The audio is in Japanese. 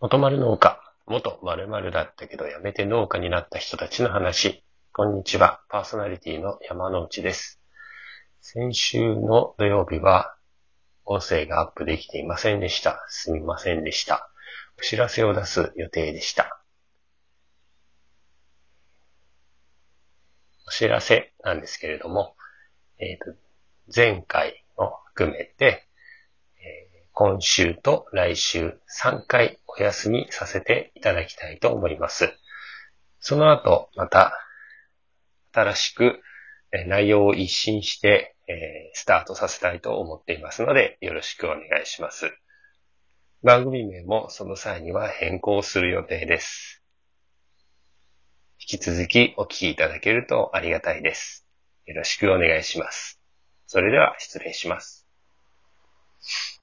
元丸農家、元〇〇だったけど辞めて農家になった人たちの話。こんにちは、パーソナリティの山之内です。先週の土曜日は、音声がアップできていませんでした。すみませんでした。お知らせを出す予定でした。お知らせなんですけれども、えっ、と、前回を含めて、今週と来週3回お休みさせていただきたいと思います。その後、また、新しくえ内容を一新して、えースタートさせたいと思っていますので、よろしくお願いします。番組名もその際には変更する予定です。引き続きお聞きいただけるとありがたいです。よろしくお願いします。それでは失礼します。